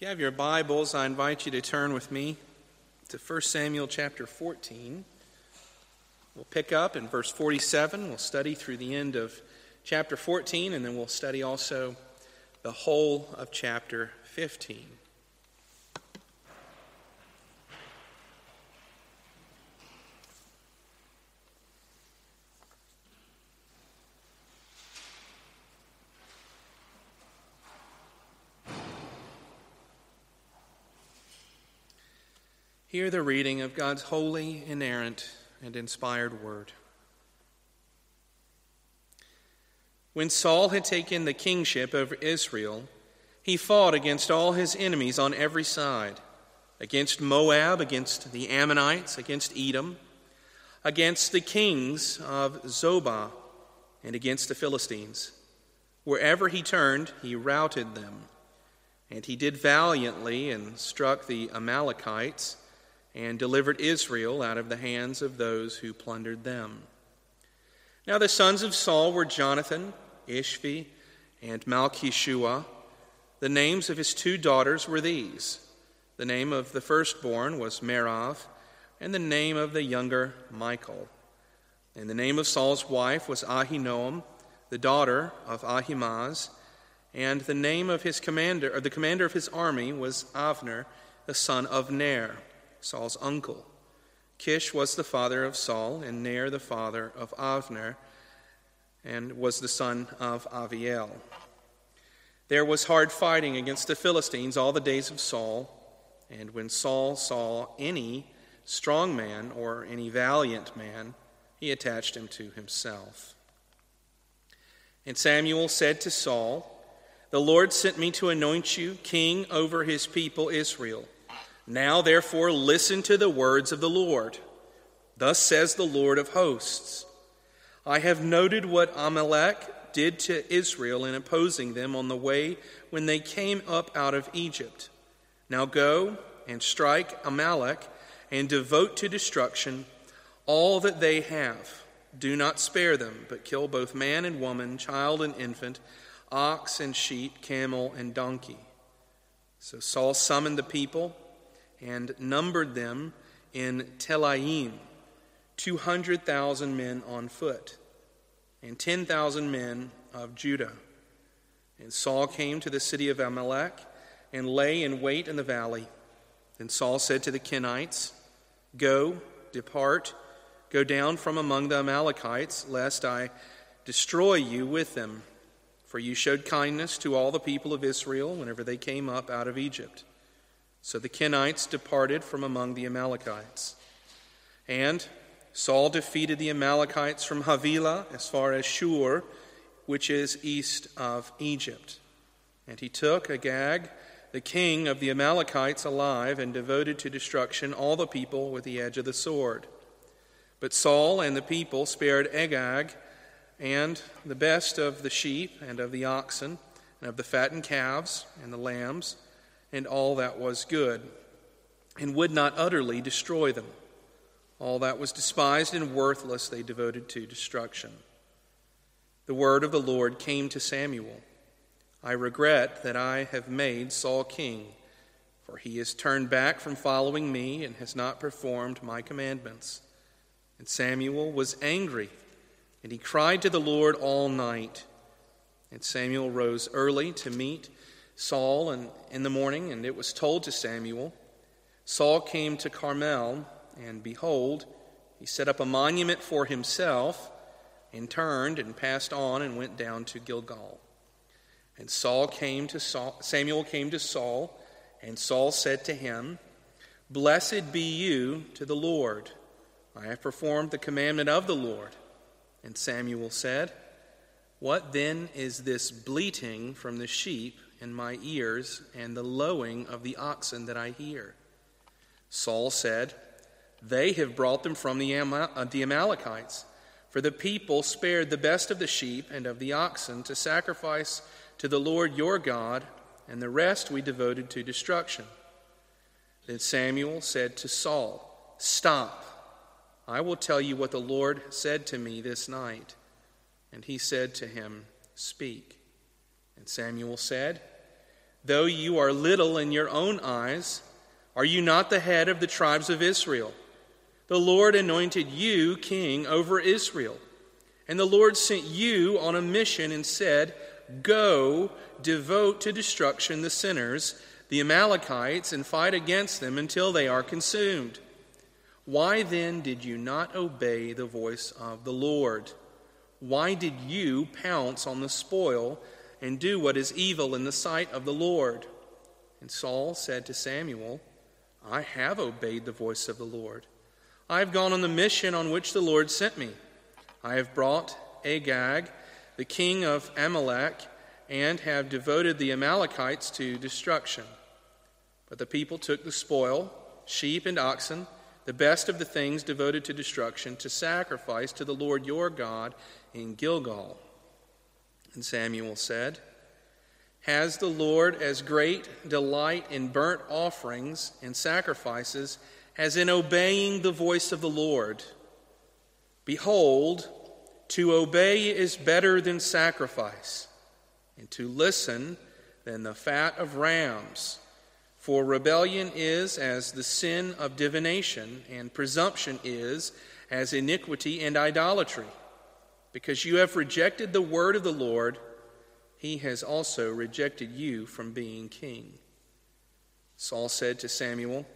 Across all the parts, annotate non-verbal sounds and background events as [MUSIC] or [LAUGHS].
If you have your Bibles, I invite you to turn with me to 1 Samuel chapter 14. We'll pick up in verse 47. We'll study through the end of chapter 14, and then we'll study also the whole of chapter 15. Hear the reading of God's holy, inerrant, and inspired word. When Saul had taken the kingship over Israel, he fought against all his enemies on every side against Moab, against the Ammonites, against Edom, against the kings of Zobah, and against the Philistines. Wherever he turned, he routed them. And he did valiantly and struck the Amalekites and delivered Israel out of the hands of those who plundered them. Now the sons of Saul were Jonathan, Ishvi, and Malchishua. The names of his two daughters were these. The name of the firstborn was Merav, and the name of the younger Michal. And the name of Saul's wife was Ahinoam, the daughter of Ahimaaz, and the name of his commander, or the commander of his army was Avner, the son of Ner. Saul's uncle. Kish was the father of Saul, and Ner the father of Avner, and was the son of Aviel. There was hard fighting against the Philistines all the days of Saul, and when Saul saw any strong man or any valiant man, he attached him to himself. And Samuel said to Saul, The Lord sent me to anoint you king over his people Israel. Now, therefore, listen to the words of the Lord. Thus says the Lord of hosts I have noted what Amalek did to Israel in opposing them on the way when they came up out of Egypt. Now go and strike Amalek and devote to destruction all that they have. Do not spare them, but kill both man and woman, child and infant, ox and sheep, camel and donkey. So Saul summoned the people and numbered them in Telaim, 200,000 men on foot, and 10,000 men of Judah. And Saul came to the city of Amalek and lay in wait in the valley. Then Saul said to the Kenites, Go, depart, go down from among the Amalekites, lest I destroy you with them. For you showed kindness to all the people of Israel whenever they came up out of Egypt. So the Kenites departed from among the Amalekites. And Saul defeated the Amalekites from Havilah as far as Shur, which is east of Egypt. And he took Agag, the king of the Amalekites, alive and devoted to destruction all the people with the edge of the sword. But Saul and the people spared Agag and the best of the sheep and of the oxen and of the fattened calves and the lambs and all that was good, and would not utterly destroy them. All that was despised and worthless they devoted to destruction. The word of the Lord came to Samuel I regret that I have made Saul king, for he has turned back from following me and has not performed my commandments. And Samuel was angry, and he cried to the Lord all night. And Samuel rose early to meet Saul and in the morning, and it was told to Samuel. Saul came to Carmel, and behold, he set up a monument for himself, and turned and passed on and went down to Gilgal. And Saul came to Saul, Samuel came to Saul, and Saul said to him, Blessed be you to the Lord. I have performed the commandment of the Lord. And Samuel said, What then is this bleating from the sheep in my ears and the lowing of the oxen that I hear. Saul said, They have brought them from the, Amal- uh, the Amalekites, for the people spared the best of the sheep and of the oxen to sacrifice to the Lord your God, and the rest we devoted to destruction. Then Samuel said to Saul, Stop. I will tell you what the Lord said to me this night. And he said to him, Speak. And Samuel said, Though you are little in your own eyes, are you not the head of the tribes of Israel? The Lord anointed you king over Israel. And the Lord sent you on a mission and said, Go, devote to destruction the sinners, the Amalekites, and fight against them until they are consumed. Why then did you not obey the voice of the Lord? Why did you pounce on the spoil and do what is evil in the sight of the Lord? And Saul said to Samuel, I have obeyed the voice of the Lord. I have gone on the mission on which the Lord sent me. I have brought Agag, the king of Amalek, and have devoted the Amalekites to destruction. But the people took the spoil, sheep and oxen, the best of the things devoted to destruction, to sacrifice to the Lord your God in Gilgal. And Samuel said, Has the Lord as great delight in burnt offerings and sacrifices as in obeying the voice of the Lord? Behold, to obey is better than sacrifice, and to listen than the fat of rams. For rebellion is as the sin of divination, and presumption is as iniquity and idolatry. Because you have rejected the word of the Lord, he has also rejected you from being king. Saul said to Samuel,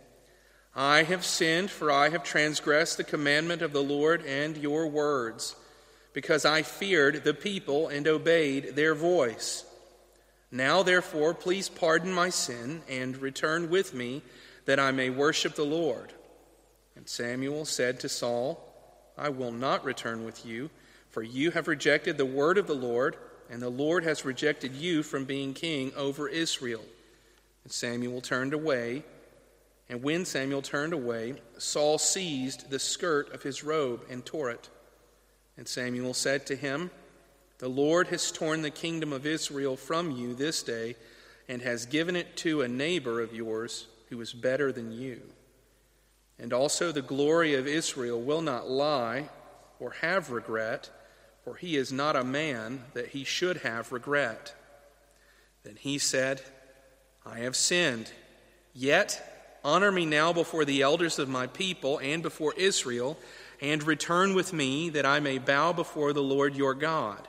I have sinned, for I have transgressed the commandment of the Lord and your words, because I feared the people and obeyed their voice. Now, therefore, please pardon my sin and return with me, that I may worship the Lord. And Samuel said to Saul, I will not return with you for you have rejected the word of the Lord, and the Lord has rejected you from being king over Israel. And Samuel turned away. And when Samuel turned away, Saul seized the skirt of his robe and tore it. And Samuel said to him, The Lord has torn the kingdom of Israel from you this day, and has given it to a neighbor of yours who is better than you. And also the glory of Israel will not lie or have regret for he is not a man that he should have regret. Then he said, I have sinned. Yet honor me now before the elders of my people and before Israel, and return with me that I may bow before the Lord your God.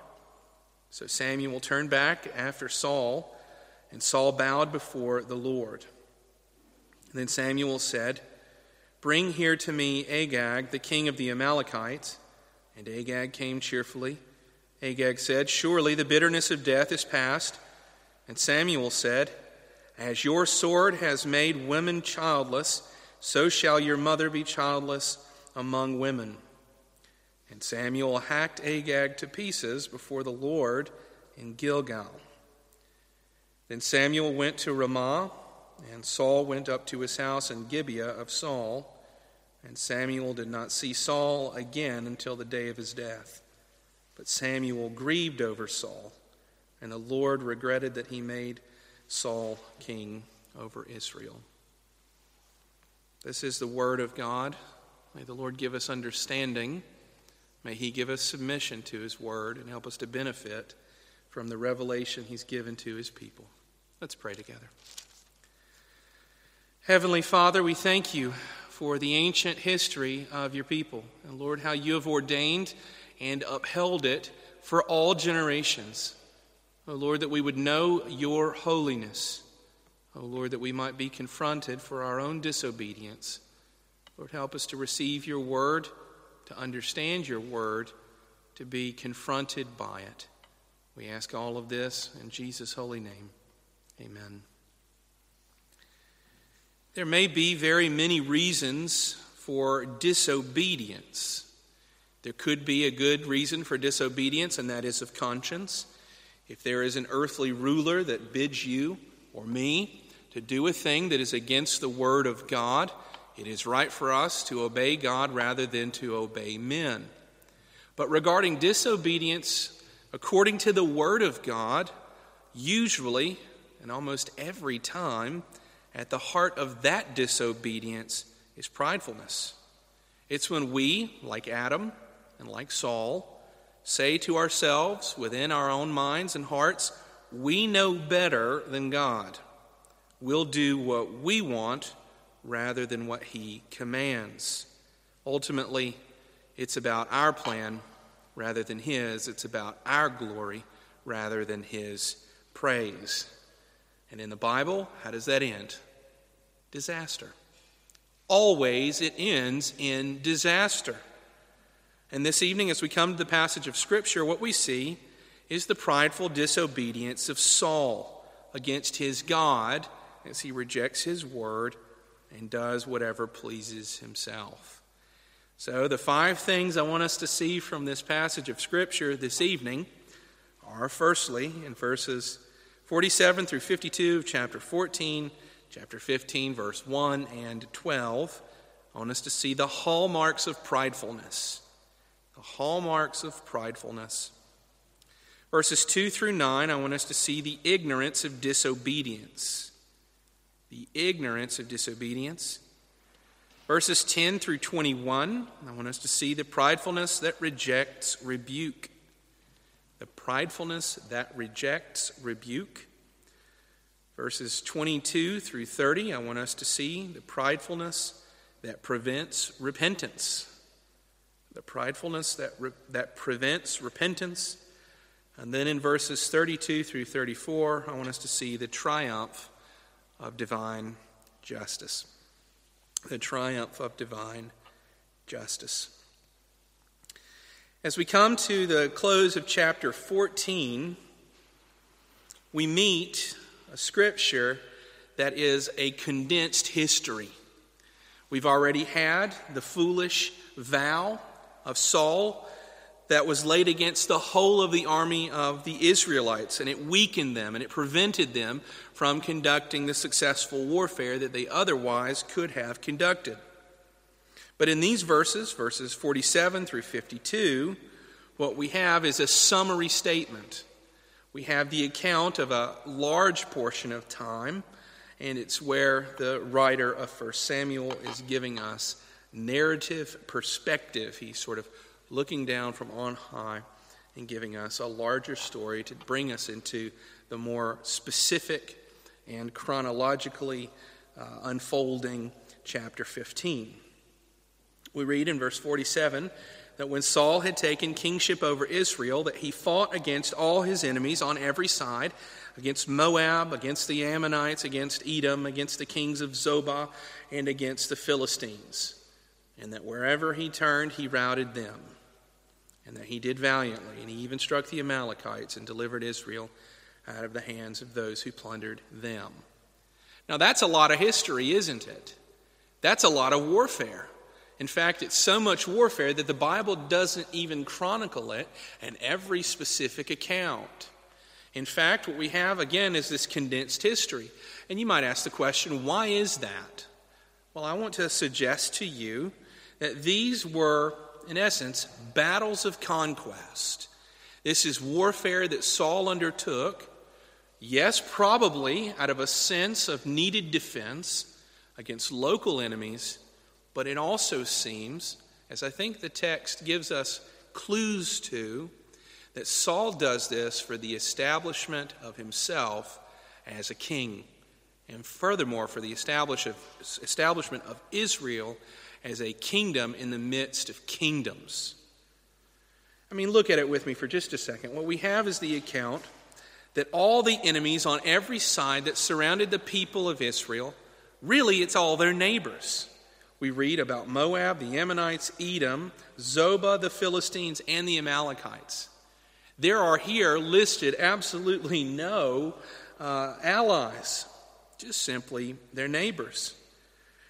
So Samuel turned back after Saul, and Saul bowed before the Lord. Then Samuel said, Bring here to me Agag, the king of the Amalekites. And Agag came cheerfully. Agag said, Surely the bitterness of death is past. And Samuel said, As your sword has made women childless, so shall your mother be childless among women. And Samuel hacked Agag to pieces before the Lord in Gilgal. Then Samuel went to Ramah, and Saul went up to his house in Gibeah of Saul. And Samuel did not see Saul again until the day of his death. But Samuel grieved over Saul, and the Lord regretted that he made Saul king over Israel. This is the word of God. May the Lord give us understanding. May he give us submission to his word and help us to benefit from the revelation he's given to his people. Let's pray together. Heavenly Father, we thank you for the ancient history of your people. And Lord, how you have ordained and upheld it for all generations. Oh Lord, that we would know your holiness. Oh Lord, that we might be confronted for our own disobedience. Lord, help us to receive your word, to understand your word, to be confronted by it. We ask all of this in Jesus' holy name. Amen. There may be very many reasons for disobedience. There could be a good reason for disobedience, and that is of conscience. If there is an earthly ruler that bids you or me to do a thing that is against the word of God, it is right for us to obey God rather than to obey men. But regarding disobedience, according to the word of God, usually and almost every time, at the heart of that disobedience is pridefulness. It's when we, like Adam and like Saul, say to ourselves within our own minds and hearts, we know better than God. We'll do what we want rather than what he commands. Ultimately, it's about our plan rather than his. It's about our glory rather than his praise. And in the Bible, how does that end? Disaster. Always it ends in disaster. And this evening, as we come to the passage of Scripture, what we see is the prideful disobedience of Saul against his God as he rejects his word and does whatever pleases himself. So, the five things I want us to see from this passage of Scripture this evening are firstly, in verses 47 through 52 of chapter 14, chapter 15, verse 1 and 12, I want us to see the hallmarks of pridefulness. The hallmarks of pridefulness. Verses 2 through 9, I want us to see the ignorance of disobedience. The ignorance of disobedience. Verses 10 through 21, I want us to see the pridefulness that rejects rebuke. The pridefulness that rejects rebuke. Verses 22 through 30, I want us to see the pridefulness that prevents repentance. The pridefulness that, re- that prevents repentance. And then in verses 32 through 34, I want us to see the triumph of divine justice. The triumph of divine justice. As we come to the close of chapter 14, we meet a scripture that is a condensed history. We've already had the foolish vow of Saul that was laid against the whole of the army of the Israelites, and it weakened them and it prevented them from conducting the successful warfare that they otherwise could have conducted. But in these verses, verses 47 through 52, what we have is a summary statement. We have the account of a large portion of time, and it's where the writer of 1 Samuel is giving us narrative perspective. He's sort of looking down from on high and giving us a larger story to bring us into the more specific and chronologically uh, unfolding chapter 15. We read in verse 47 that when Saul had taken kingship over Israel that he fought against all his enemies on every side against Moab against the Ammonites against Edom against the kings of Zobah and against the Philistines and that wherever he turned he routed them and that he did valiantly, and he even struck the Amalekites and delivered Israel out of the hands of those who plundered them. Now, that's a lot of history, isn't it? That's a lot of warfare. In fact, it's so much warfare that the Bible doesn't even chronicle it in every specific account. In fact, what we have again is this condensed history. And you might ask the question, why is that? Well, I want to suggest to you that these were in essence, battles of conquest. This is warfare that Saul undertook, yes, probably out of a sense of needed defense against local enemies, but it also seems, as I think the text gives us clues to, that Saul does this for the establishment of himself as a king, and furthermore for the establishment of Israel as a kingdom in the midst of kingdoms. I mean, look at it with me for just a second. What we have is the account that all the enemies on every side that surrounded the people of Israel, really, it's all their neighbors. We read about Moab, the Ammonites, Edom, Zobah, the Philistines, and the Amalekites. There are here listed absolutely no uh, allies, just simply their neighbors.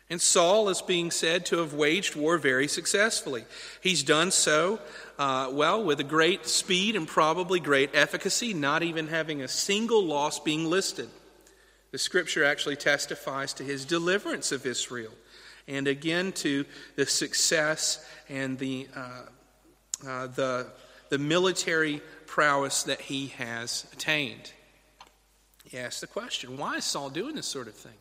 And Saul is being said to have waged war very successfully. He's done so, uh, well, with a great speed and probably great efficacy, not even having a single loss being listed. The scripture actually testifies to his deliverance of Israel and again to the success and the, uh, uh, the, the military prowess that he has attained. He asks the question why is Saul doing this sort of thing?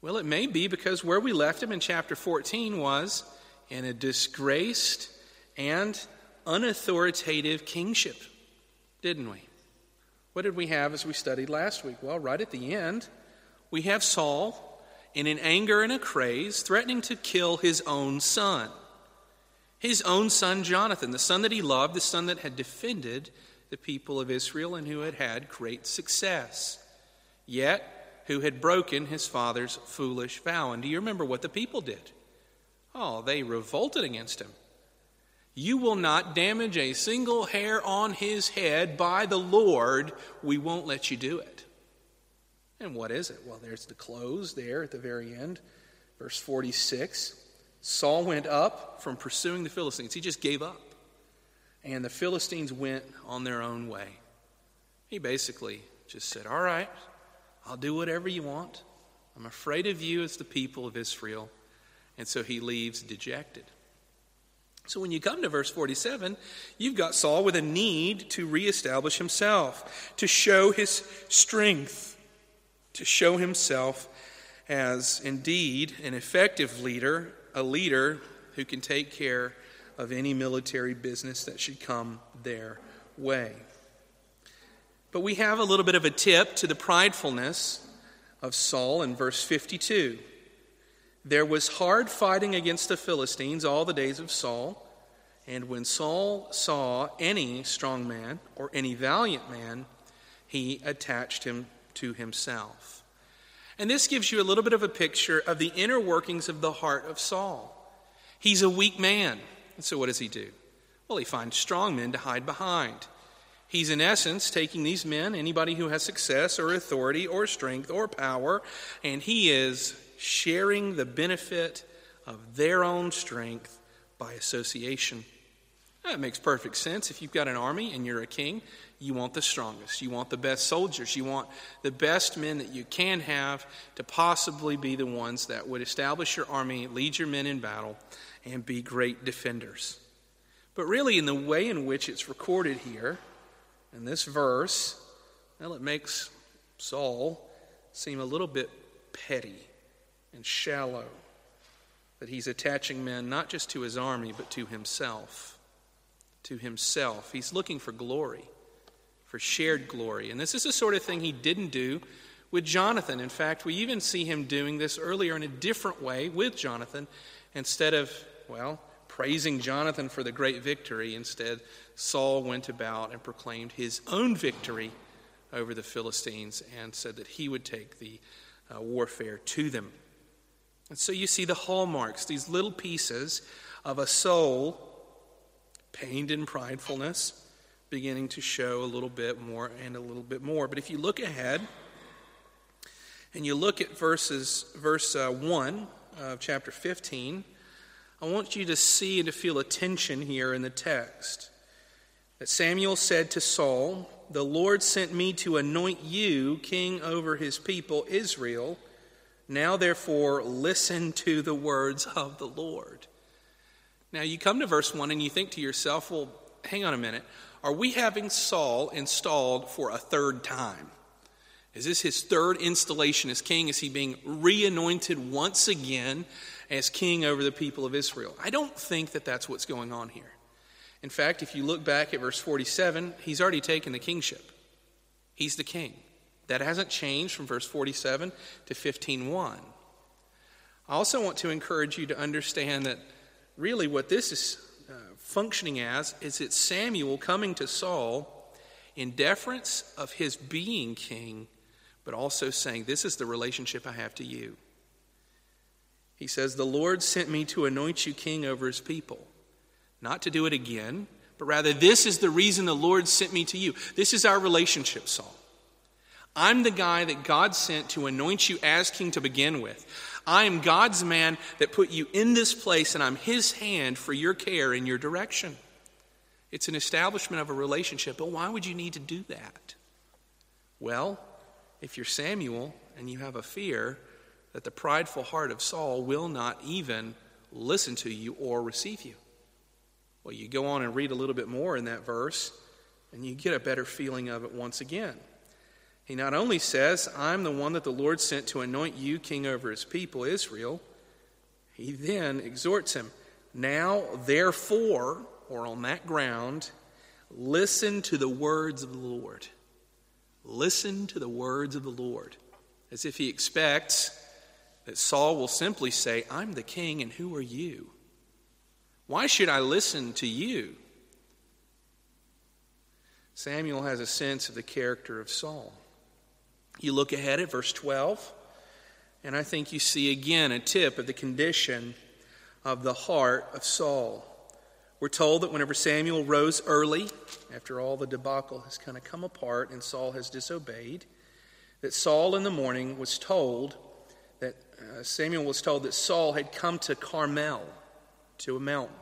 Well, it may be because where we left him in chapter 14 was in a disgraced and unauthoritative kingship, didn't we? What did we have as we studied last week? Well, right at the end, we have Saul in an anger and a craze, threatening to kill his own son. His own son Jonathan, the son that he loved, the son that had defended the people of Israel and who had had great success, yet who had broken his father's foolish vow. And do you remember what the people did? Oh, they revolted against him. You will not damage a single hair on his head by the Lord. We won't let you do it. And what is it? Well, there's the close there at the very end. Verse 46 Saul went up from pursuing the Philistines. He just gave up. And the Philistines went on their own way. He basically just said, All right, I'll do whatever you want. I'm afraid of you as the people of Israel. And so he leaves dejected. So when you come to verse 47, you've got Saul with a need to reestablish himself, to show his strength, to show himself as indeed an effective leader, a leader who can take care of any military business that should come their way. But we have a little bit of a tip to the pridefulness of Saul in verse 52. There was hard fighting against the Philistines all the days of Saul. And when Saul saw any strong man or any valiant man, he attached him to himself. And this gives you a little bit of a picture of the inner workings of the heart of Saul. He's a weak man. And so what does he do? Well, he finds strong men to hide behind. He's, in essence, taking these men, anybody who has success or authority or strength or power, and he is sharing the benefit of their own strength by association. That makes perfect sense. If you've got an army and you're a king, you want the strongest. You want the best soldiers. You want the best men that you can have to possibly be the ones that would establish your army, lead your men in battle, and be great defenders. But really, in the way in which it's recorded here, in this verse, well, it makes Saul seem a little bit petty and shallow. That he's attaching men not just to his army, but to himself. To himself. He's looking for glory for shared glory. And this is the sort of thing he didn't do with Jonathan. In fact, we even see him doing this earlier in a different way with Jonathan. Instead of, well, praising Jonathan for the great victory, instead, Saul went about and proclaimed his own victory over the Philistines and said that he would take the uh, warfare to them. And so you see the hallmarks, these little pieces of a soul pained in pridefulness beginning to show a little bit more and a little bit more. But if you look ahead and you look at verses verse uh, 1 of chapter 15, I want you to see and to feel a tension here in the text. That Samuel said to Saul, The Lord sent me to anoint you king over his people Israel. Now, therefore, listen to the words of the Lord. Now, you come to verse 1 and you think to yourself, well, hang on a minute. Are we having Saul installed for a third time? Is this his third installation as king? Is he being reanointed once again as king over the people of Israel? I don't think that that's what's going on here. In fact, if you look back at verse 47, he's already taken the kingship. He's the king. That hasn't changed from verse 47 to 15:1. I also want to encourage you to understand that really what this is functioning as is it's Samuel coming to Saul in deference of his being king, but also saying, This is the relationship I have to you. He says, The Lord sent me to anoint you king over his people, not to do it again, but rather, this is the reason the Lord sent me to you. This is our relationship, Saul. I'm the guy that God sent to anoint you as king to begin with. I am God's man that put you in this place, and I'm his hand for your care and your direction. It's an establishment of a relationship, but why would you need to do that? Well, if you're Samuel and you have a fear that the prideful heart of Saul will not even listen to you or receive you. Well, you go on and read a little bit more in that verse, and you get a better feeling of it once again. He not only says, I'm the one that the Lord sent to anoint you king over his people, Israel, he then exhorts him, Now, therefore, or on that ground, listen to the words of the Lord. Listen to the words of the Lord. as if he expects that Saul will simply say, I'm the king, and who are you? Why should I listen to you? Samuel has a sense of the character of Saul. You look ahead at verse 12, and I think you see again a tip of the condition of the heart of Saul. We're told that whenever Samuel rose early, after all the debacle has kind of come apart and Saul has disobeyed, that Saul in the morning was told that uh, Samuel was told that Saul had come to Carmel, to a mountain,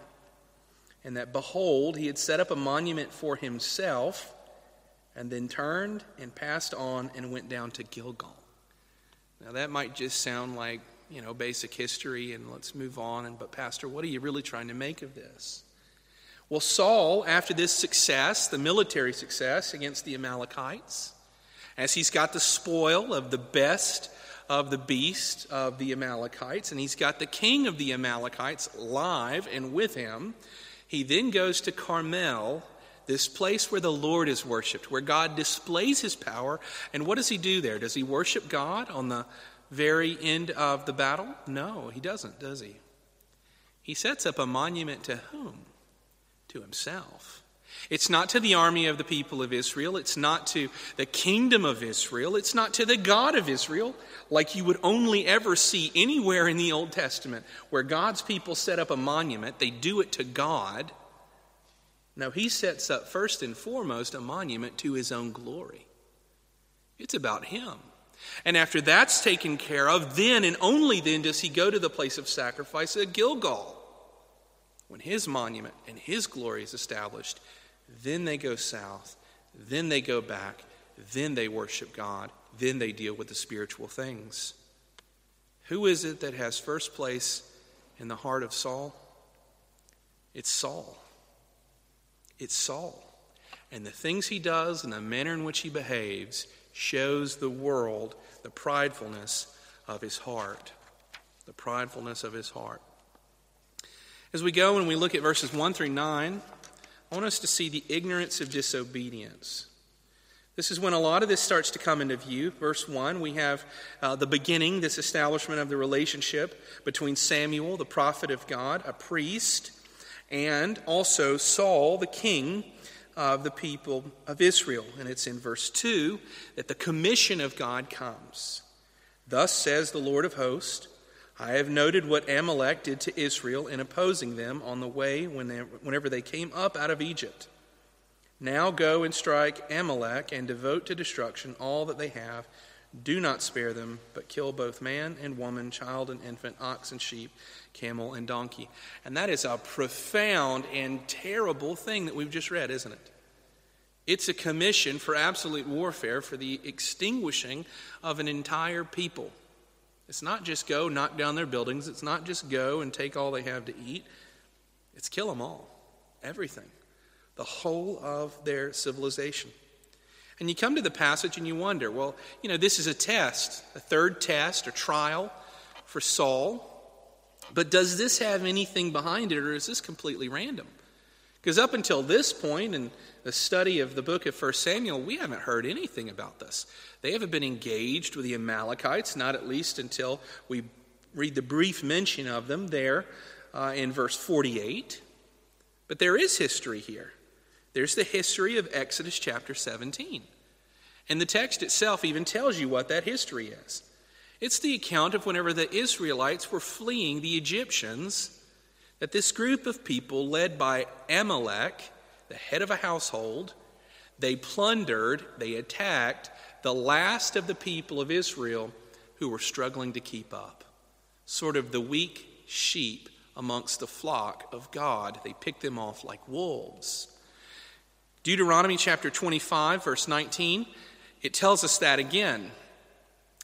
and that behold, he had set up a monument for himself, and then turned and passed on and went down to Gilgal. Now that might just sound like you know basic history, and let's move on. And but Pastor, what are you really trying to make of this? Well, Saul, after this success, the military success against the Amalekites, as he's got the spoil of the best of the beast of the Amalekites, and he's got the king of the Amalekites live and with him. He then goes to Carmel, this place where the Lord is worshiped, where God displays his power. And what does he do there? Does he worship God on the very end of the battle? No, he doesn't, does he? He sets up a monument to whom? To himself. It's not to the army of the people of Israel. It's not to the kingdom of Israel. It's not to the God of Israel, like you would only ever see anywhere in the Old Testament where God's people set up a monument. They do it to God. No, he sets up first and foremost a monument to his own glory. It's about him. And after that's taken care of, then and only then does he go to the place of sacrifice at Gilgal. When his monument and his glory is established, then they go south, then they go back, then they worship God, then they deal with the spiritual things. Who is it that has first place in the heart of Saul? It's Saul. It's Saul. And the things he does and the manner in which he behaves shows the world the pridefulness of his heart. The pridefulness of his heart. As we go and we look at verses 1 through 9, I want us to see the ignorance of disobedience. This is when a lot of this starts to come into view. Verse 1, we have uh, the beginning, this establishment of the relationship between Samuel, the prophet of God, a priest, and also Saul, the king of the people of Israel. And it's in verse 2 that the commission of God comes. Thus says the Lord of hosts I have noted what Amalek did to Israel in opposing them on the way when they, whenever they came up out of Egypt. Now go and strike Amalek and devote to destruction all that they have. Do not spare them, but kill both man and woman, child and infant, ox and sheep, camel and donkey. And that is a profound and terrible thing that we've just read, isn't it? It's a commission for absolute warfare, for the extinguishing of an entire people. It's not just go knock down their buildings. It's not just go and take all they have to eat. It's kill them all. Everything. The whole of their civilization. And you come to the passage and you wonder well, you know, this is a test, a third test, or trial for Saul. But does this have anything behind it, or is this completely random? Because up until this point in the study of the book of 1 Samuel, we haven't heard anything about this. They haven't been engaged with the Amalekites, not at least until we read the brief mention of them there uh, in verse 48. But there is history here. There's the history of Exodus chapter 17. And the text itself even tells you what that history is. It's the account of whenever the Israelites were fleeing the Egyptians that this group of people, led by Amalek, the head of a household, they plundered, they attacked the last of the people of Israel who were struggling to keep up. Sort of the weak sheep amongst the flock of God. They picked them off like wolves. Deuteronomy chapter 25, verse 19, it tells us that again.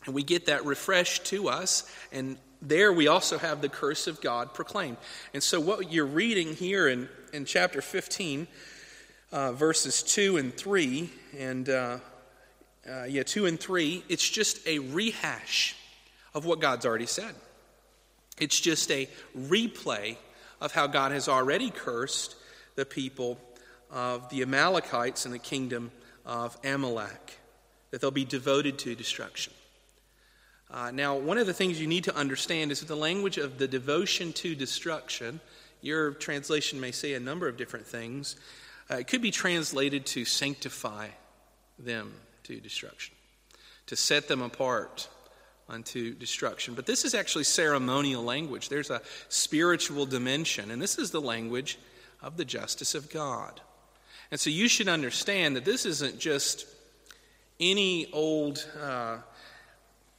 And we get that refreshed to us, and there we also have the curse of God proclaimed. And so, what you're reading here in, in chapter 15, uh, verses 2 and 3, and uh, uh, yeah, 2 and 3, it's just a rehash of what God's already said. It's just a replay of how God has already cursed the people of the Amalekites in the kingdom of Amalek, that they'll be devoted to destruction. Uh, now, one of the things you need to understand is that the language of the devotion to destruction, your translation may say a number of different things. Uh, it could be translated to sanctify them to destruction, to set them apart unto destruction. But this is actually ceremonial language. There's a spiritual dimension, and this is the language of the justice of God. And so you should understand that this isn't just any old, uh,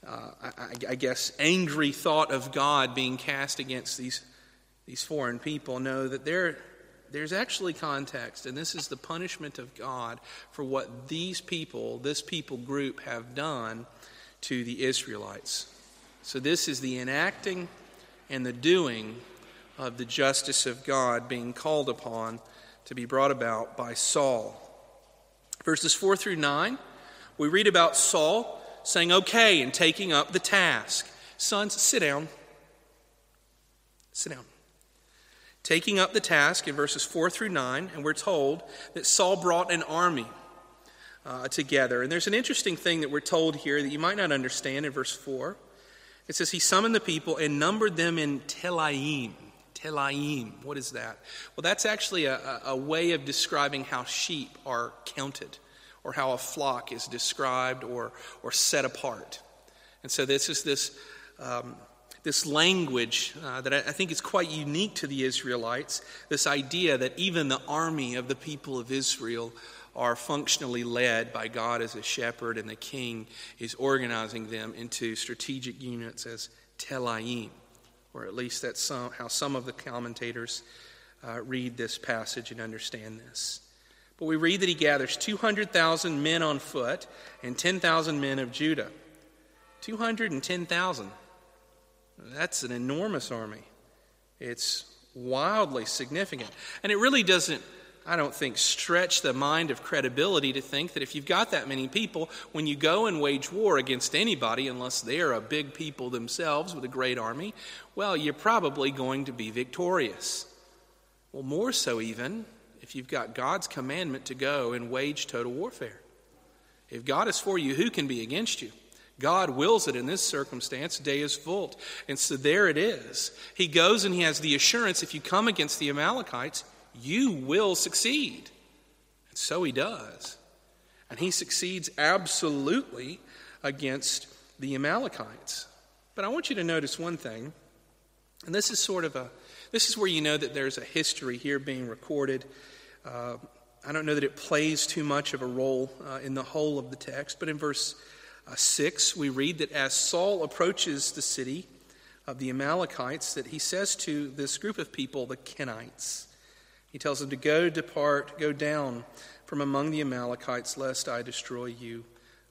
uh, I, I, guess, angry thought of God being cast against these, these foreign people. No, that there, there's actually context, and this is the punishment of God for what these people, this people group, have done to the Israelites. So this is the enacting and the doing of the justice of God being called upon to be brought about by Saul. Verses 4 through 9, we read about Saul saying, Okay, and taking up the task. Sons, sit down. Sit down. Taking up the task in verses 4 through 9, and we're told that Saul brought an army uh, together. And there's an interesting thing that we're told here that you might not understand in verse 4. It says, He summoned the people and numbered them in Telaim. Telaim. What is that? Well, that's actually a, a way of describing how sheep are counted or how a flock is described or, or set apart. And so this is this, um, this language uh, that I, I think is quite unique to the Israelites this idea that even the army of the people of Israel are functionally led by God as a shepherd, and the king is organizing them into strategic units as telaim or at least that's some, how some of the commentators uh, read this passage and understand this. But we read that he gathers 200,000 men on foot and 10,000 men of Judah. 210,000. That's an enormous army. It's wildly significant. And it really doesn't I don't think, stretch the mind of credibility to think that if you've got that many people, when you go and wage war against anybody, unless they're a big people themselves with a great army, well, you're probably going to be victorious. Well, more so, even if you've got God's commandment to go and wage total warfare. If God is for you, who can be against you? God wills it in this circumstance, Deus vult. And so there it is. He goes and he has the assurance if you come against the Amalekites, you will succeed. And so he does. And he succeeds absolutely against the Amalekites. But I want you to notice one thing, and this is sort of a this is where you know that there's a history here being recorded. Uh, I don't know that it plays too much of a role uh, in the whole of the text, but in verse uh, 6, we read that as Saul approaches the city of the Amalekites, that he says to this group of people, the Kenites, he tells them to go, depart, go down from among the Amalekites, lest I destroy you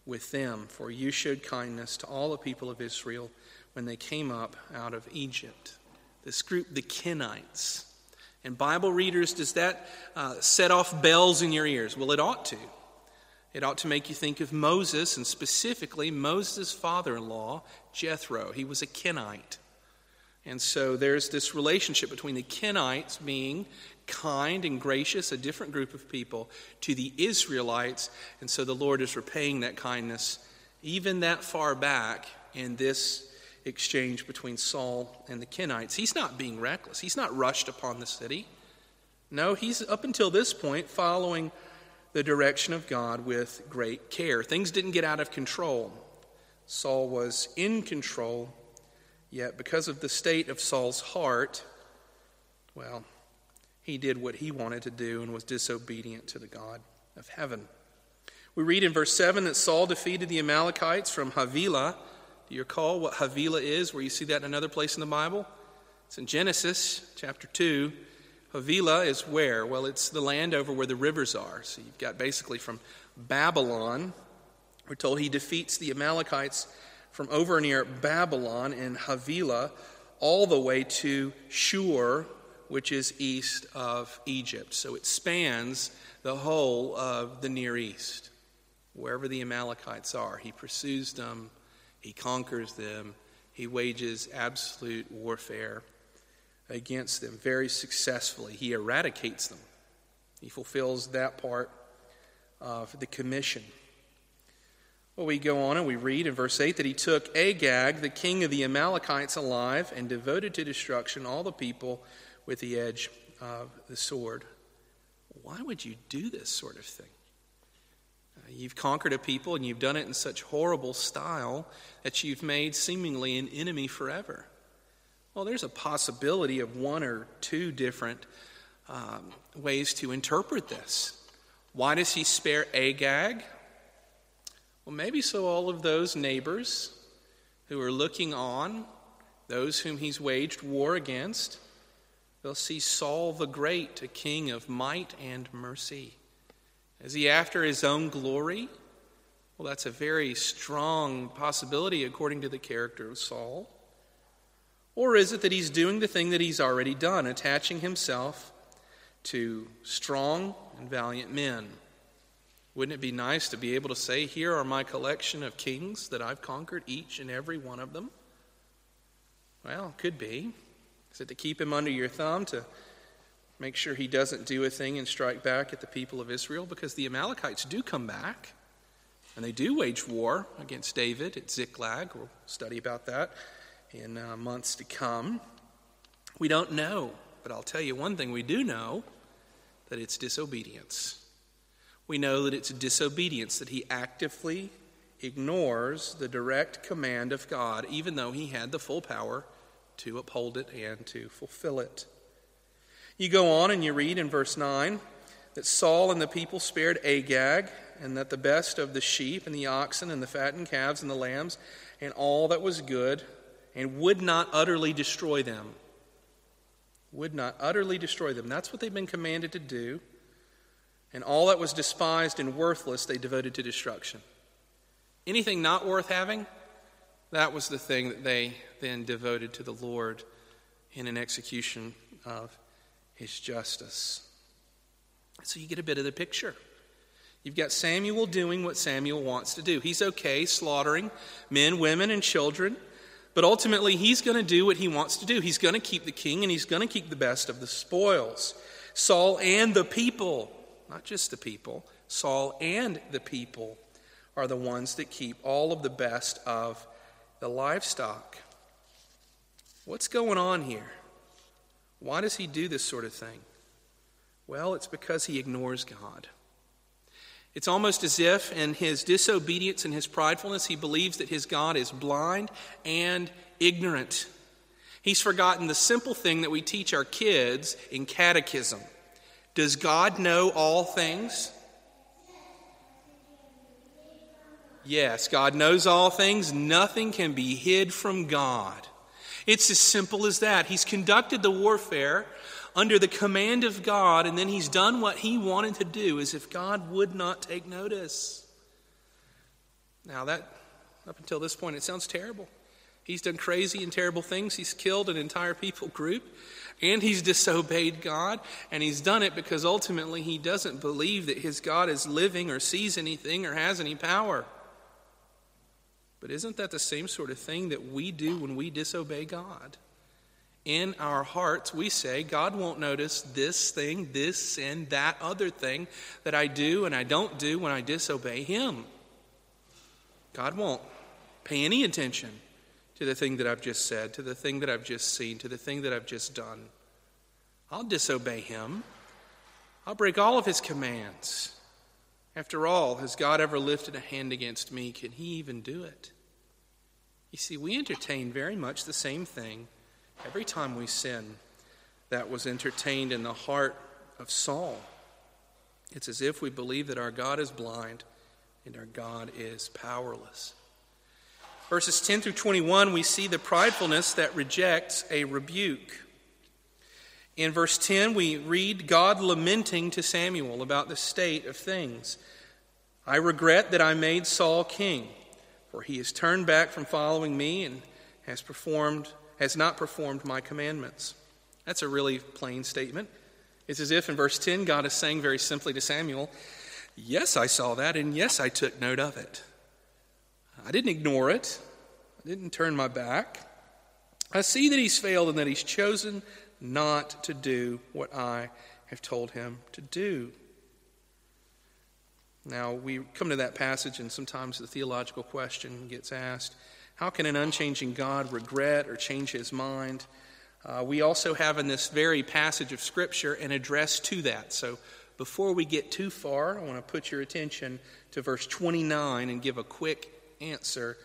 with them. For you showed kindness to all the people of Israel when they came up out of Egypt. This group, the Kenites. And Bible readers, does that uh, set off bells in your ears? Well, it ought to. It ought to make you think of Moses, and specifically Moses' father in law, Jethro. He was a Kenite. And so there's this relationship between the Kenites being kind and gracious, a different group of people, to the Israelites. And so the Lord is repaying that kindness even that far back in this exchange between Saul and the Kenites. He's not being reckless, he's not rushed upon the city. No, he's up until this point following the direction of God with great care. Things didn't get out of control. Saul was in control, yet because of the state of Saul's heart, well, he did what he wanted to do and was disobedient to the God of heaven. We read in verse 7 that Saul defeated the Amalekites from Havilah. Do you recall what Havilah is, where you see that in another place in the Bible? It's in Genesis chapter 2. Havilah is where? Well, it's the land over where the rivers are. So you've got basically from Babylon, we're told he defeats the Amalekites from over near Babylon in Havilah all the way to Shur, which is east of Egypt. So it spans the whole of the Near East. Wherever the Amalekites are, he pursues them, he conquers them, he wages absolute warfare against them very successfully. He eradicates them, he fulfills that part of the commission. Well, we go on and we read in verse 8 that he took Agag, the king of the Amalekites, alive and devoted to destruction all the people with the edge of the sword. Why would you do this sort of thing? Uh, you've conquered a people and you've done it in such horrible style that you've made seemingly an enemy forever. Well, there's a possibility of one or two different um, ways to interpret this. Why does he spare Agag? Well, maybe so all of those neighbors who are looking on, those whom he's waged war against, they'll see Saul the Great, a king of might and mercy. Is he after his own glory? Well, that's a very strong possibility according to the character of Saul. Or is it that he's doing the thing that he's already done, attaching himself to strong and valiant men? Wouldn't it be nice to be able to say, Here are my collection of kings that I've conquered, each and every one of them? Well, could be. Is it to keep him under your thumb, to make sure he doesn't do a thing and strike back at the people of Israel? Because the Amalekites do come back, and they do wage war against David at Ziklag. We'll study about that in uh, months to come. We don't know, but I'll tell you one thing we do know that it's disobedience we know that it's disobedience, that he actively ignores the direct command of God, even though he had the full power to uphold it and to fulfill it. You go on and you read in verse 9 that Saul and the people spared Agag, and that the best of the sheep and the oxen and the fattened calves and the lambs and all that was good, and would not utterly destroy them. Would not utterly destroy them. That's what they've been commanded to do and all that was despised and worthless they devoted to destruction. Anything not worth having, that was the thing that they then devoted to the Lord in an execution of his justice. So you get a bit of the picture. You've got Samuel doing what Samuel wants to do. He's okay slaughtering men, women, and children, but ultimately he's going to do what he wants to do. He's going to keep the king and he's going to keep the best of the spoils. Saul and the people not just the people. Saul and the people are the ones that keep all of the best of the livestock. What's going on here? Why does he do this sort of thing? Well, it's because he ignores God. It's almost as if, in his disobedience and his pridefulness, he believes that his God is blind and ignorant. He's forgotten the simple thing that we teach our kids in catechism does God know all things? Yes, God knows all things. Nothing can be hid from God. It's as simple as that. He's conducted the warfare under the command of God, and then he's done what he wanted to do as if God would not take notice. Now, that, up until this point, it sounds terrible. He's done crazy and terrible things. He's killed an entire people group and he's disobeyed God, and he's done it because ultimately he doesn't believe that his God is living or sees anything or has any power. But isn't that the same sort of thing that we do when we disobey God? In our hearts, we say, God won't notice this thing, this and that other thing that I do and I don't do when I disobey Him. God won't pay any attention to the thing that I've just said, to the thing that I've just seen, to the thing that I've just done. I'll disobey him. I'll break all of his commands. After all, has God ever lifted a hand against me? Can he even do it? You see, we entertain very much the same thing every time we sin that was entertained in the heart of Saul. It's as if we believe that our God is blind and our God is powerless. Verses 10 through 21, we see the pridefulness that rejects a rebuke. In verse 10, we read God lamenting to Samuel about the state of things. I regret that I made Saul king, for he has turned back from following me and has performed has not performed my commandments. That's a really plain statement. It's as if in verse 10 God is saying very simply to Samuel, Yes, I saw that, and yes, I took note of it. I didn't ignore it, I didn't turn my back. I see that he's failed and that he's chosen not to do what I have told him to do. Now, we come to that passage, and sometimes the theological question gets asked how can an unchanging God regret or change his mind? Uh, we also have in this very passage of Scripture an address to that. So, before we get too far, I want to put your attention to verse 29 and give a quick answer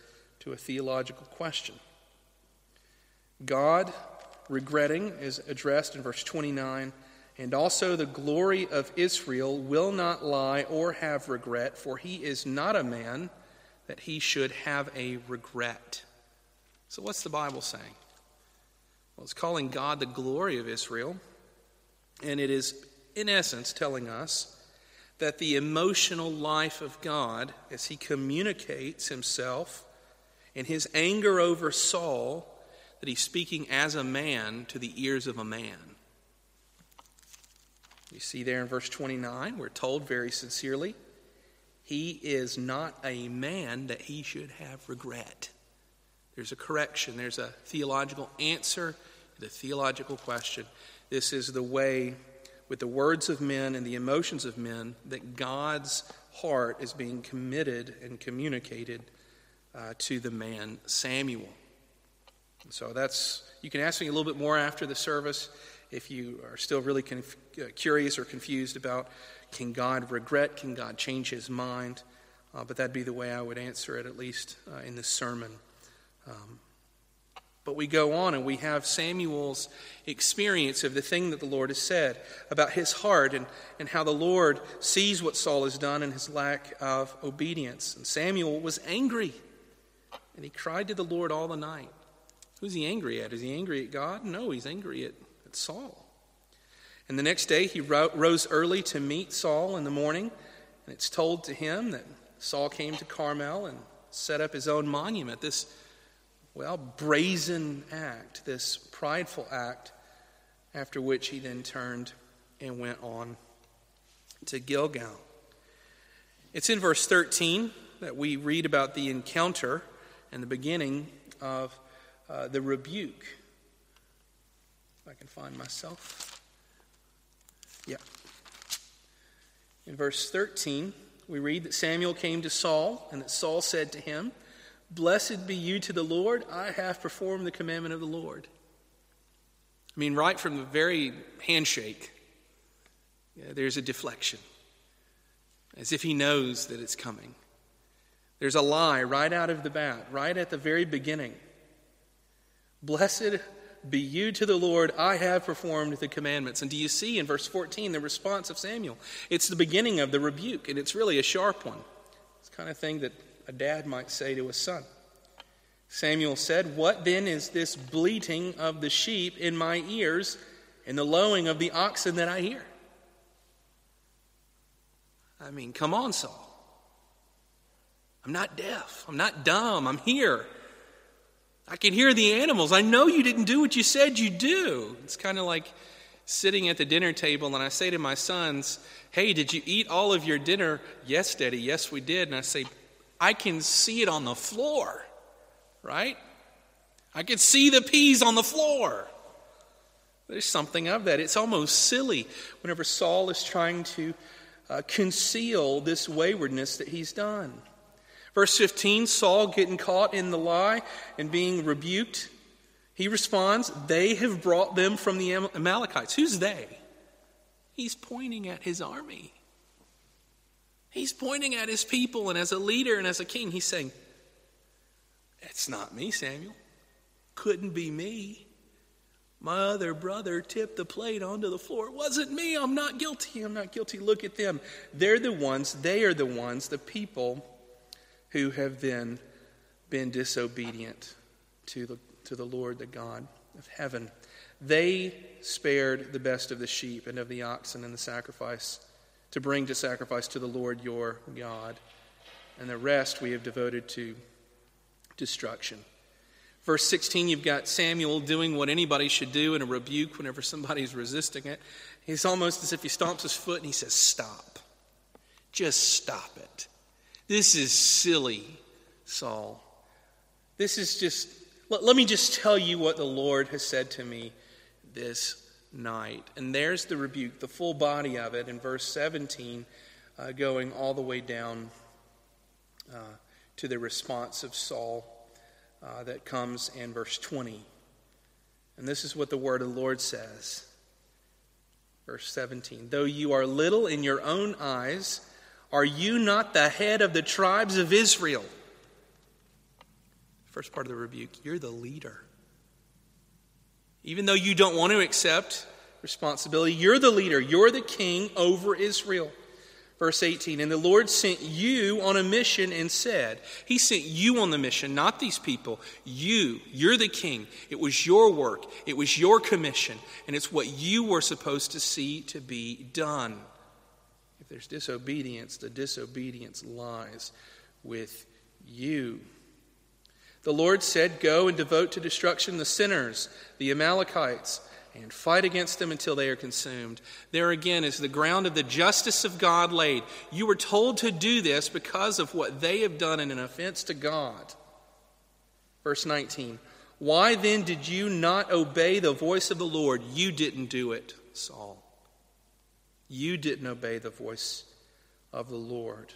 to a theological question. God, regretting, is addressed in verse 29 and also the glory of Israel will not lie or have regret, for he is not a man that he should have a regret. So, what's the Bible saying? Well, it's calling God the glory of Israel, and it is, in essence, telling us that the emotional life of God, as he communicates himself in his anger over Saul, that he's speaking as a man to the ears of a man. You see there in verse 29, we're told very sincerely, he is not a man that he should have regret. There's a correction, there's a theological answer to the theological question. This is the way, with the words of men and the emotions of men, that God's heart is being committed and communicated uh, to the man Samuel. So that's, you can ask me a little bit more after the service if you are still really conf- uh, curious or confused about can God regret, can God change his mind? Uh, but that'd be the way I would answer it, at least uh, in this sermon. Um, but we go on and we have Samuel's experience of the thing that the Lord has said about his heart and, and how the Lord sees what Saul has done and his lack of obedience. And Samuel was angry and he cried to the Lord all the night. Who's he angry at? Is he angry at God? No, he's angry at at Saul. And the next day he rose early to meet Saul in the morning, and it's told to him that Saul came to Carmel and set up his own monument. This, well, brazen act, this prideful act, after which he then turned and went on to Gilgal. It's in verse 13 that we read about the encounter and the beginning of uh, the rebuke if I can find myself. Yeah. In verse 13, we read that Samuel came to Saul, and that Saul said to him, Blessed be you to the Lord, I have performed the commandment of the Lord. I mean, right from the very handshake, yeah, there's a deflection, as if he knows that it's coming. There's a lie right out of the bat, right at the very beginning. Blessed be you to the Lord, I have performed the commandments. And do you see in verse 14 the response of Samuel? It's the beginning of the rebuke, and it's really a sharp one. It's kind of thing that a dad might say to a son. Samuel said, What then is this bleating of the sheep in my ears and the lowing of the oxen that I hear? I mean, come on, Saul. I'm not deaf. I'm not dumb. I'm here. I can hear the animals. I know you didn't do what you said you do. It's kind of like sitting at the dinner table and I say to my sons, Hey, did you eat all of your dinner? Yes, Daddy. Yes, we did. And I say, I can see it on the floor, right? I can see the peas on the floor. There's something of that. It's almost silly whenever Saul is trying to uh, conceal this waywardness that he's done. Verse 15 Saul getting caught in the lie and being rebuked. He responds, They have brought them from the Amalekites. Who's they? He's pointing at his army. He's pointing at his people, and as a leader and as a king, he's saying, It's not me, Samuel. Couldn't be me. My other brother tipped the plate onto the floor. It wasn't me. I'm not guilty. I'm not guilty. Look at them. They're the ones, they are the ones, the people who have then been disobedient to the, to the Lord, the God of heaven. They spared the best of the sheep and of the oxen and the sacrifice to bring to sacrifice to the Lord your God. And the rest we have devoted to destruction. Verse 16, you've got Samuel doing what anybody should do in a rebuke whenever somebody's resisting it. He's almost as if he stomps his foot and he says, Stop. Just stop it. This is silly, Saul. This is just, let, let, me just tell you what the Lord has said to me this night. And there's the rebuke, the full body of it in verse 17 uh, going all the way down uh, to the response of Saul uh, that comes in verse 20. And this is what the word of the Lord says. Verse 17 Though you are little in your own eyes, are you not the head of the tribes of Israel? First part of the rebuke you're the leader. Even though you don't want to accept responsibility, you're the leader, you're the king over Israel. Verse 18, and the Lord sent you on a mission and said, He sent you on the mission, not these people. You, you're the king. It was your work, it was your commission, and it's what you were supposed to see to be done. If there's disobedience, the disobedience lies with you. The Lord said, Go and devote to destruction the sinners, the Amalekites and fight against them until they are consumed. There again is the ground of the justice of God laid. You were told to do this because of what they have done in an offense to God. Verse 19 Why then did you not obey the voice of the Lord? You didn't do it, Saul. You didn't obey the voice of the Lord.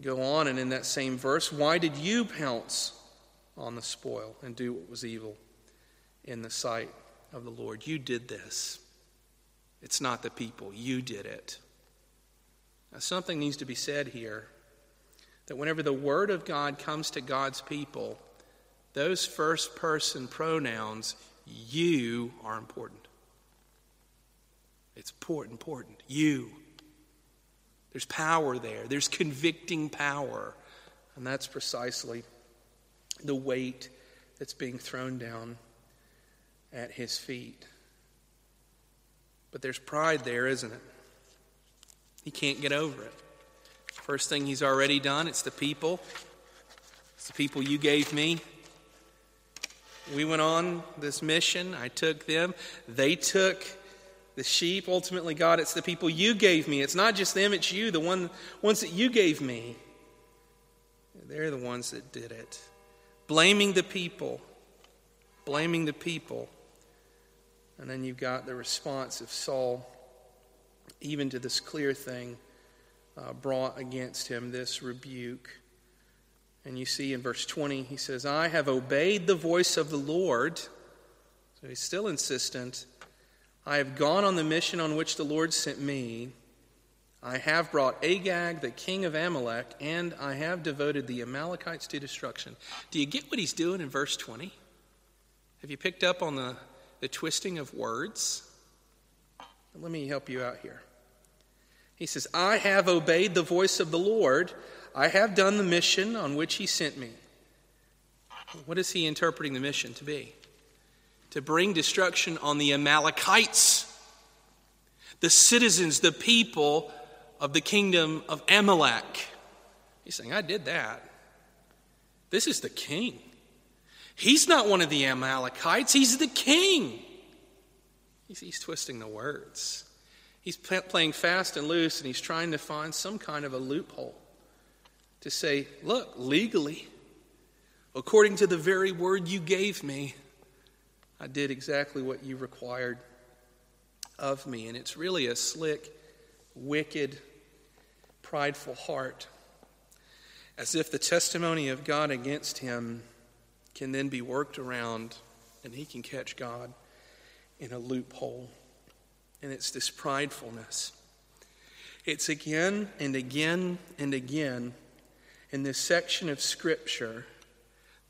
Go on, and in that same verse, why did you pounce on the spoil and do what was evil? in the sight of the Lord. You did this. It's not the people, you did it. Now, something needs to be said here that whenever the Word of God comes to God's people, those first person pronouns, you, are important. It's important, important. You. There's power there, there's convicting power. And that's precisely the weight that's being thrown down at his feet. But there's pride there, isn't it? He can't get over it. First thing he's already done, it's the people. It's the people you gave me. We went on this mission. I took them. They took the sheep. Ultimately, God, it's the people you gave me. It's not just them, it's you, the one, ones that you gave me. They're the ones that did it. Blaming the people. Blaming the people. And then you've got the response of Saul, even to this clear thing uh, brought against him, this rebuke. And you see in verse 20, he says, I have obeyed the voice of the Lord. So he's still insistent. I have gone on the mission on which the Lord sent me. I have brought Agag, the king of Amalek, and I have devoted the Amalekites to destruction. Do you get what he's doing in verse 20? Have you picked up on the the twisting of words. Let me help you out here. He says, I have obeyed the voice of the Lord. I have done the mission on which he sent me. What is he interpreting the mission to be? To bring destruction on the Amalekites, the citizens, the people of the kingdom of Amalek. He's saying, I did that. This is the king. He's not one of the Amalekites, he's the king. He's, he's twisting the words. He's playing fast and loose, and he's trying to find some kind of a loophole to say, look, legally, according to the very word you gave me, I did exactly what you required of me. And it's really a slick, wicked, prideful heart, as if the testimony of God against him can then be worked around and he can catch God in a loophole. And it's this pridefulness. It's again and again and again in this section of Scripture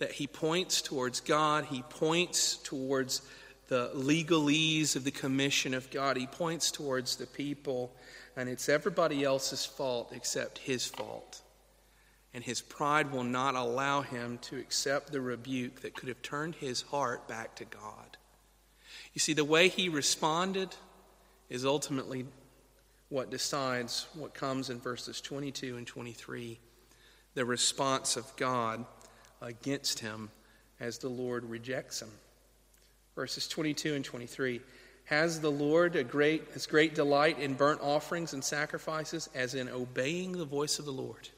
that he points towards God. He points towards the legalese of the commission of God. He points towards the people. And it's everybody else's fault except his fault and his pride will not allow him to accept the rebuke that could have turned his heart back to God. You see, the way he responded is ultimately what decides what comes in verses 22 and 23 the response of God against him as the Lord rejects him. Verses 22 and 23 Has the Lord a great, as great delight in burnt offerings and sacrifices as in obeying the voice of the Lord?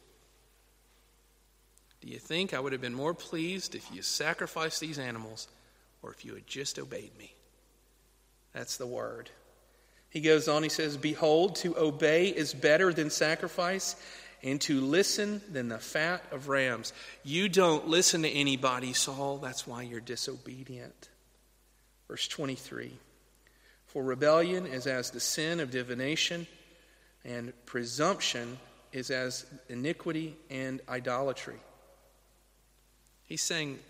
Do you think I would have been more pleased if you sacrificed these animals or if you had just obeyed me? That's the word. He goes on, he says, Behold, to obey is better than sacrifice, and to listen than the fat of rams. You don't listen to anybody, Saul. That's why you're disobedient. Verse 23 For rebellion is as the sin of divination, and presumption is as iniquity and idolatry. He's saying,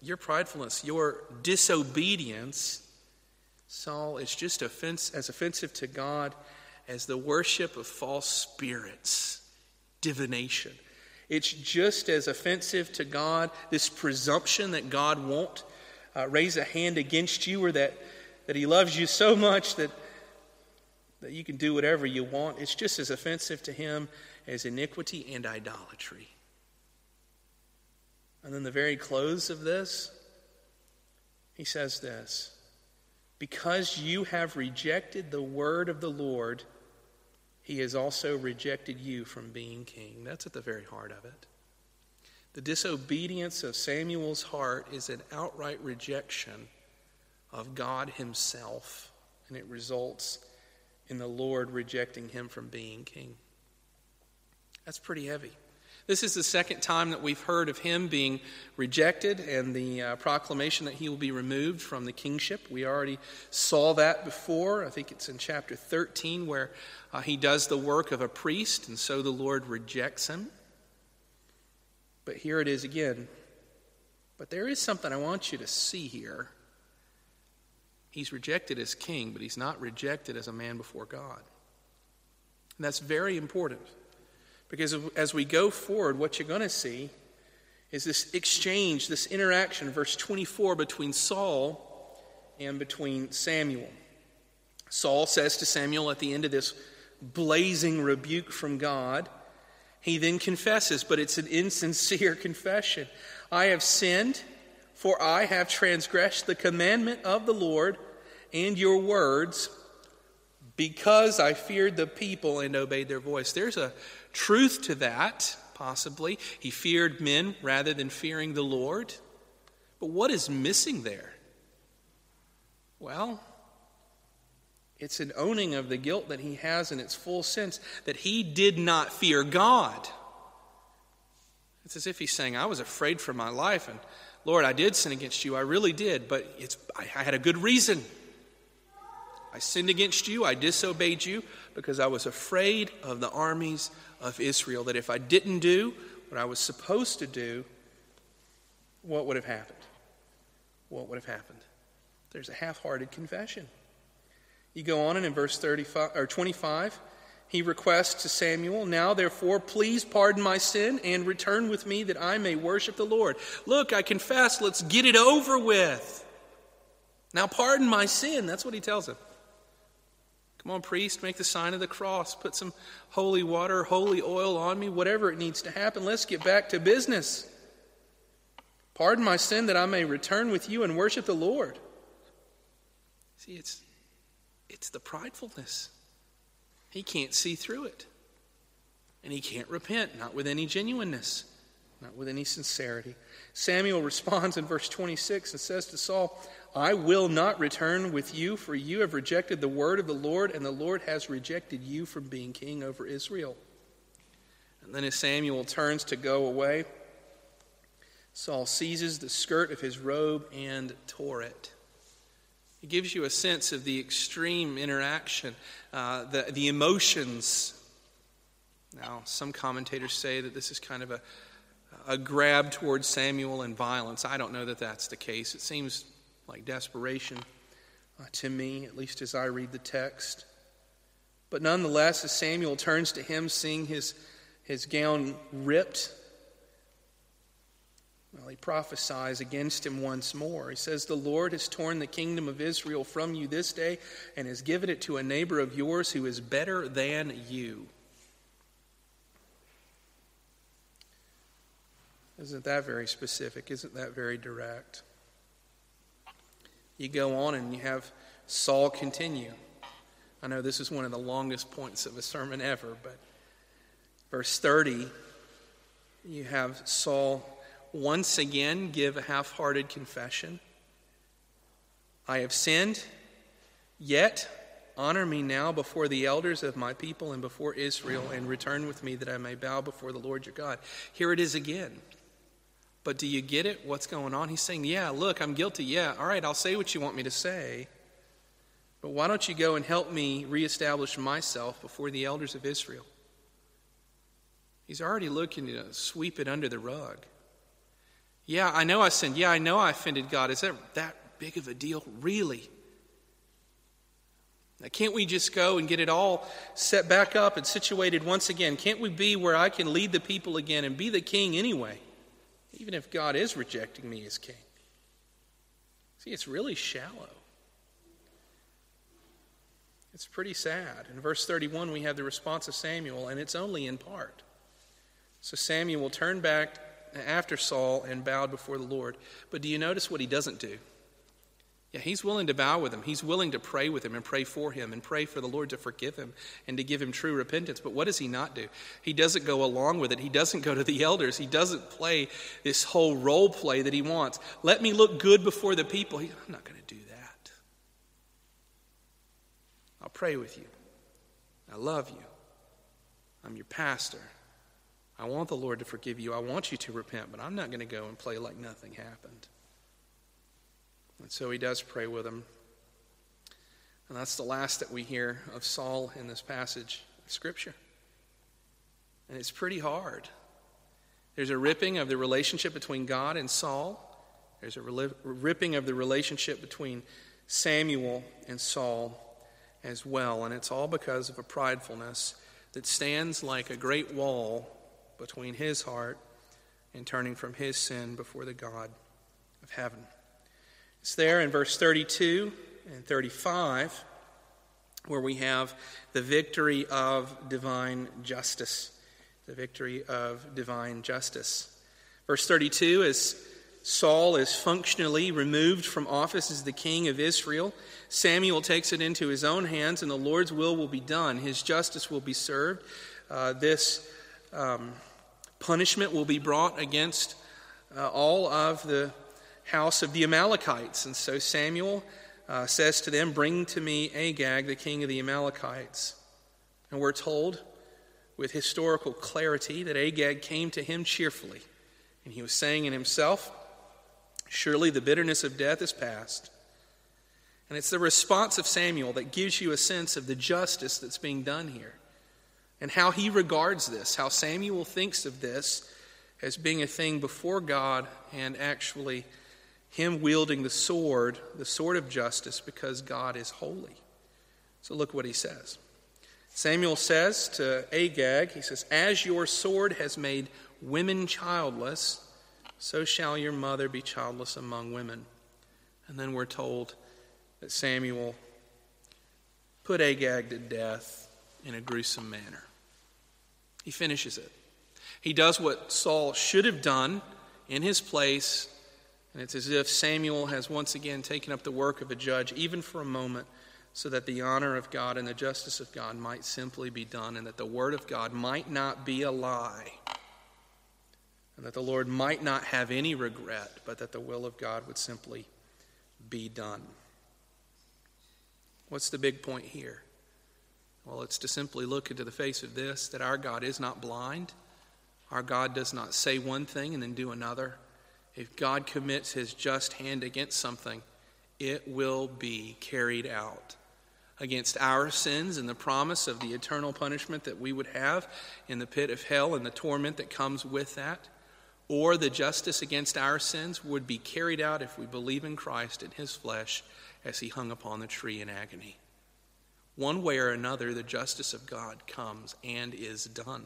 Your pridefulness, your disobedience, Saul, is just offense, as offensive to God as the worship of false spirits divination. It's just as offensive to God, this presumption that God won't uh, raise a hand against you or that, that He loves you so much that, that you can do whatever you want. It's just as offensive to Him as iniquity and idolatry. And then the very close of this, He says this Because you have rejected the word of the Lord, he has also rejected you from being king. That's at the very heart of it. The disobedience of Samuel's heart is an outright rejection of God Himself, and it results in the Lord rejecting him from being king. That's pretty heavy. This is the second time that we've heard of him being rejected and the uh, proclamation that he will be removed from the kingship. We already saw that before. I think it's in chapter 13 where uh, he does the work of a priest, and so the Lord rejects him. But here it is again. But there is something I want you to see here. He's rejected as king, but he's not rejected as a man before God. And that's very important. Because as we go forward, what you're going to see is this exchange, this interaction, verse 24, between Saul and between Samuel. Saul says to Samuel at the end of this blazing rebuke from God, he then confesses, but it's an insincere [LAUGHS] confession. I have sinned, for I have transgressed the commandment of the Lord and your words because I feared the people and obeyed their voice. There's a truth to that, possibly. He feared men rather than fearing the Lord. But what is missing there? Well, it's an owning of the guilt that he has in its full sense that he did not fear God. It's as if he's saying, I was afraid for my life, and Lord, I did sin against you. I really did, but it's, I, had a good reason. I sinned against you, I disobeyed you because I was afraid of the armies of Israel. That if I didn't do what I was supposed to do, what would have happened? What would have happened? There's a half hearted confession. You go on, and in verse 35, or 25, he requests to Samuel, Now therefore, please pardon my sin and return with me that I may worship the Lord. Look, I confess, let's get it over with. Now pardon my sin. That's what he tells him. Come on, priest, make the sign of the cross. Put some holy water, holy oil on me, whatever it needs to happen. Let's get back to business. Pardon my sin that I may return with you and worship the Lord. See, it's, it's the pridefulness. He can't see through it. And he can't repent, not with any genuineness, not with any sincerity. Samuel responds in verse 26 and says to Saul, I will not return with you, for you have rejected the word of the Lord, and the Lord has rejected you from being king over Israel. And then as Samuel turns to go away, Saul seizes the skirt of his robe and tore it. It gives you a sense of the extreme interaction, uh, the, the emotions. Now, some commentators say that this is kind of a, a grab towards Samuel and violence. I don't know that that's the case. It seems like desperation uh, to me, at least as I read the text. But nonetheless, as Samuel turns to him, seeing his, his gown ripped, well, he prophesies against him once more. He says, The Lord has torn the kingdom of Israel from you this day and has given it to a neighbor of yours who is better than you. Isn't that very specific? Isn't that very direct? You go on and you have Saul continue. I know this is one of the longest points of a sermon ever, but verse 30, you have Saul once again give a half hearted confession. I have sinned, yet Honor me now before the elders of my people and before Israel, and return with me that I may bow before the Lord your God. Here it is again. But do you get it? What's going on? He's saying, Yeah, look, I'm guilty. Yeah, all right, I'll say what you want me to say. But why don't you go and help me reestablish myself before the elders of Israel? He's already looking to sweep it under the rug. Yeah, I know I sinned. Yeah, I know I offended God. Is that that big of a deal? Really? Now, can't we just go and get it all set back up and situated once again? Can't we be where I can lead the people again and be the king anyway, even if God is rejecting me as king? See, it's really shallow. It's pretty sad. In verse 31, we have the response of Samuel, and it's only in part. So Samuel turned back after Saul and bowed before the Lord. But do you notice what he doesn't do? Yeah, he's willing to bow with him. He's willing to pray with him and pray for him and pray for the Lord to forgive him and to give him true repentance. But what does he not do? He doesn't go along with it. He doesn't go to the [LAUGHS] elders. He doesn't play this whole role play that he wants. Let me look good before the people. He, I'm not going to do that. I'll pray with you. I love you. I'm your pastor. I want the Lord to forgive you. I want you to repent, but I'm not going to go and play like nothing happened. And so he does pray with him. And that's the last that we hear of Saul in this passage of Scripture. And it's pretty hard. There's a ripping of the relationship between God and Saul, there's a ripping of the relationship between Samuel and Saul as well. And it's all because of a pridefulness that stands like a great wall between his heart and turning from his sin before the God of heaven. It's there in verse 32 and 35 where we have the victory of divine justice. The victory of divine justice. Verse 32 is Saul is functionally removed from office as the king of Israel. Samuel takes it into his own hands, and the Lord's will will be done. His justice will be served. Uh, this um, punishment will be brought against uh, all of the house of the Amalekites. And so Samuel uh, says to them, Bring to me Agag, the king of the Amalekites. And we're told with historical clarity that Agag came to him cheerfully. And he was saying in himself, Surely the bitterness of death is past. And it's the response of Samuel that gives you a sense of the justice that's being done here and how he regards this, how Samuel thinks of this as being a thing before God and actually him wielding the sword, the sword of justice, because God is holy. So look what he says. Samuel says to Agag, he says, As your sword has made women childless, so shall your mother be childless among women. And then we're told that Samuel put Agag to death in a gruesome manner. He finishes it. He does what Saul should have done in his place, and it's as if Samuel has once again taken up the work of a judge, even for a moment, so that the honor of God and the justice of God might simply be done, and that the word of God might not be a lie, and that the Lord might not have any regret, but that the will of God would simply be done. What's the big point here? Well, it's to simply look into the face of this that our God is not blind. Our God does not say one thing and then do another. If God commits his just hand against something, it will be carried out against our sins and the promise of the eternal punishment that we would have in the pit of hell and the torment that comes with that, or the justice against our sins would be carried out if we believe in Christ in his flesh as he hung upon the tree in agony. One way or another, the justice of God comes and is done.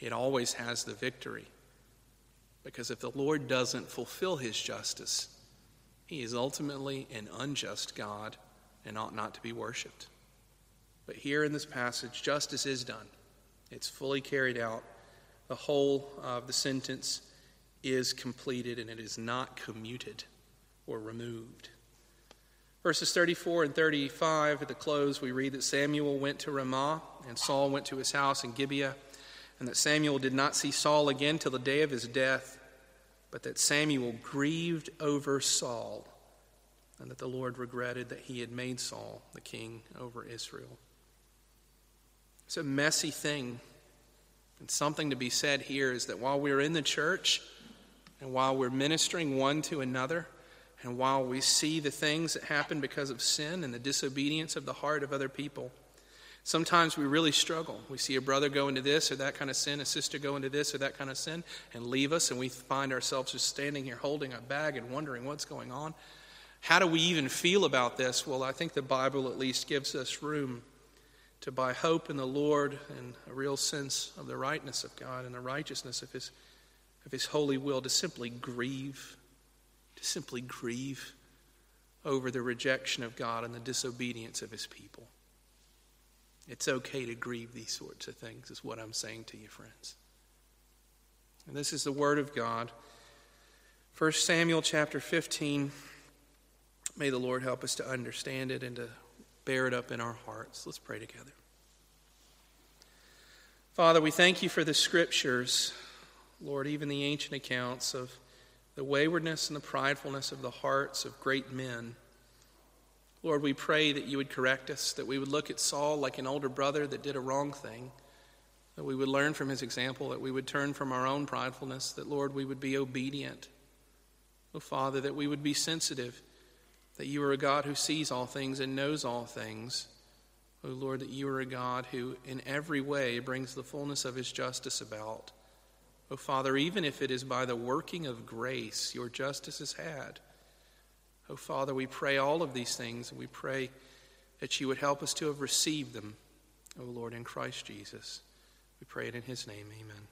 It always has the victory. Because if the Lord doesn't fulfill his justice, he is ultimately an unjust God and ought not to be worshiped. But here in this passage, justice is done, it's fully carried out. The whole of the sentence is completed and it is not commuted or removed. Verses 34 and 35 at the close, we read that Samuel went to Ramah, and Saul went to his house in Gibeah, and that Samuel did not see Saul again till the day of his death, but that Samuel grieved over Saul and that the Lord regretted that he had made Saul the king over Israel. It's a messy thing. And something to be said here is that while we're in the church and while we're ministering one to another, and while we see the things that happen because of sin and the disobedience of the heart of other people, sometimes we really struggle. We see a brother go into this or that kind of sin, a sister go into this or that kind of sin, and leave us, and we find ourselves just standing here holding a bag and wondering what's going on. How do we even feel about this? Well, I think the Bible at least gives us room to, buy hope in the Lord and a real sense of the rightness of God and the righteousness of His, of His holy will, to simply grieve, to simply grieve over the rejection of God and the disobedience of His people. It's okay to grieve these sorts of things, is what I'm saying to you, friends. And this is the Word of God. 1 Samuel chapter 15. May the Lord help us to understand it and to bear it up in our hearts. Let's pray together. Father, we thank you for the scriptures, Lord, even the ancient accounts of the waywardness and the pridefulness of the hearts of great men. Lord, we pray that you would correct us, that we would look at Saul like an older brother that did a wrong thing, that we would learn from his example, that we would turn from our own pridefulness, that, Lord, we would be obedient. Oh, Father, that we would be sensitive that you are a God who sees all things and knows all things. O oh Lord, that you are a God who in every way brings the fullness of his justice about. O oh Father, even if it is by the working of grace your justice is had. Oh Father, we pray all of these things and we pray that you would help us to have received them. O Lord, in Christ Jesus. We pray it in his name. Amen.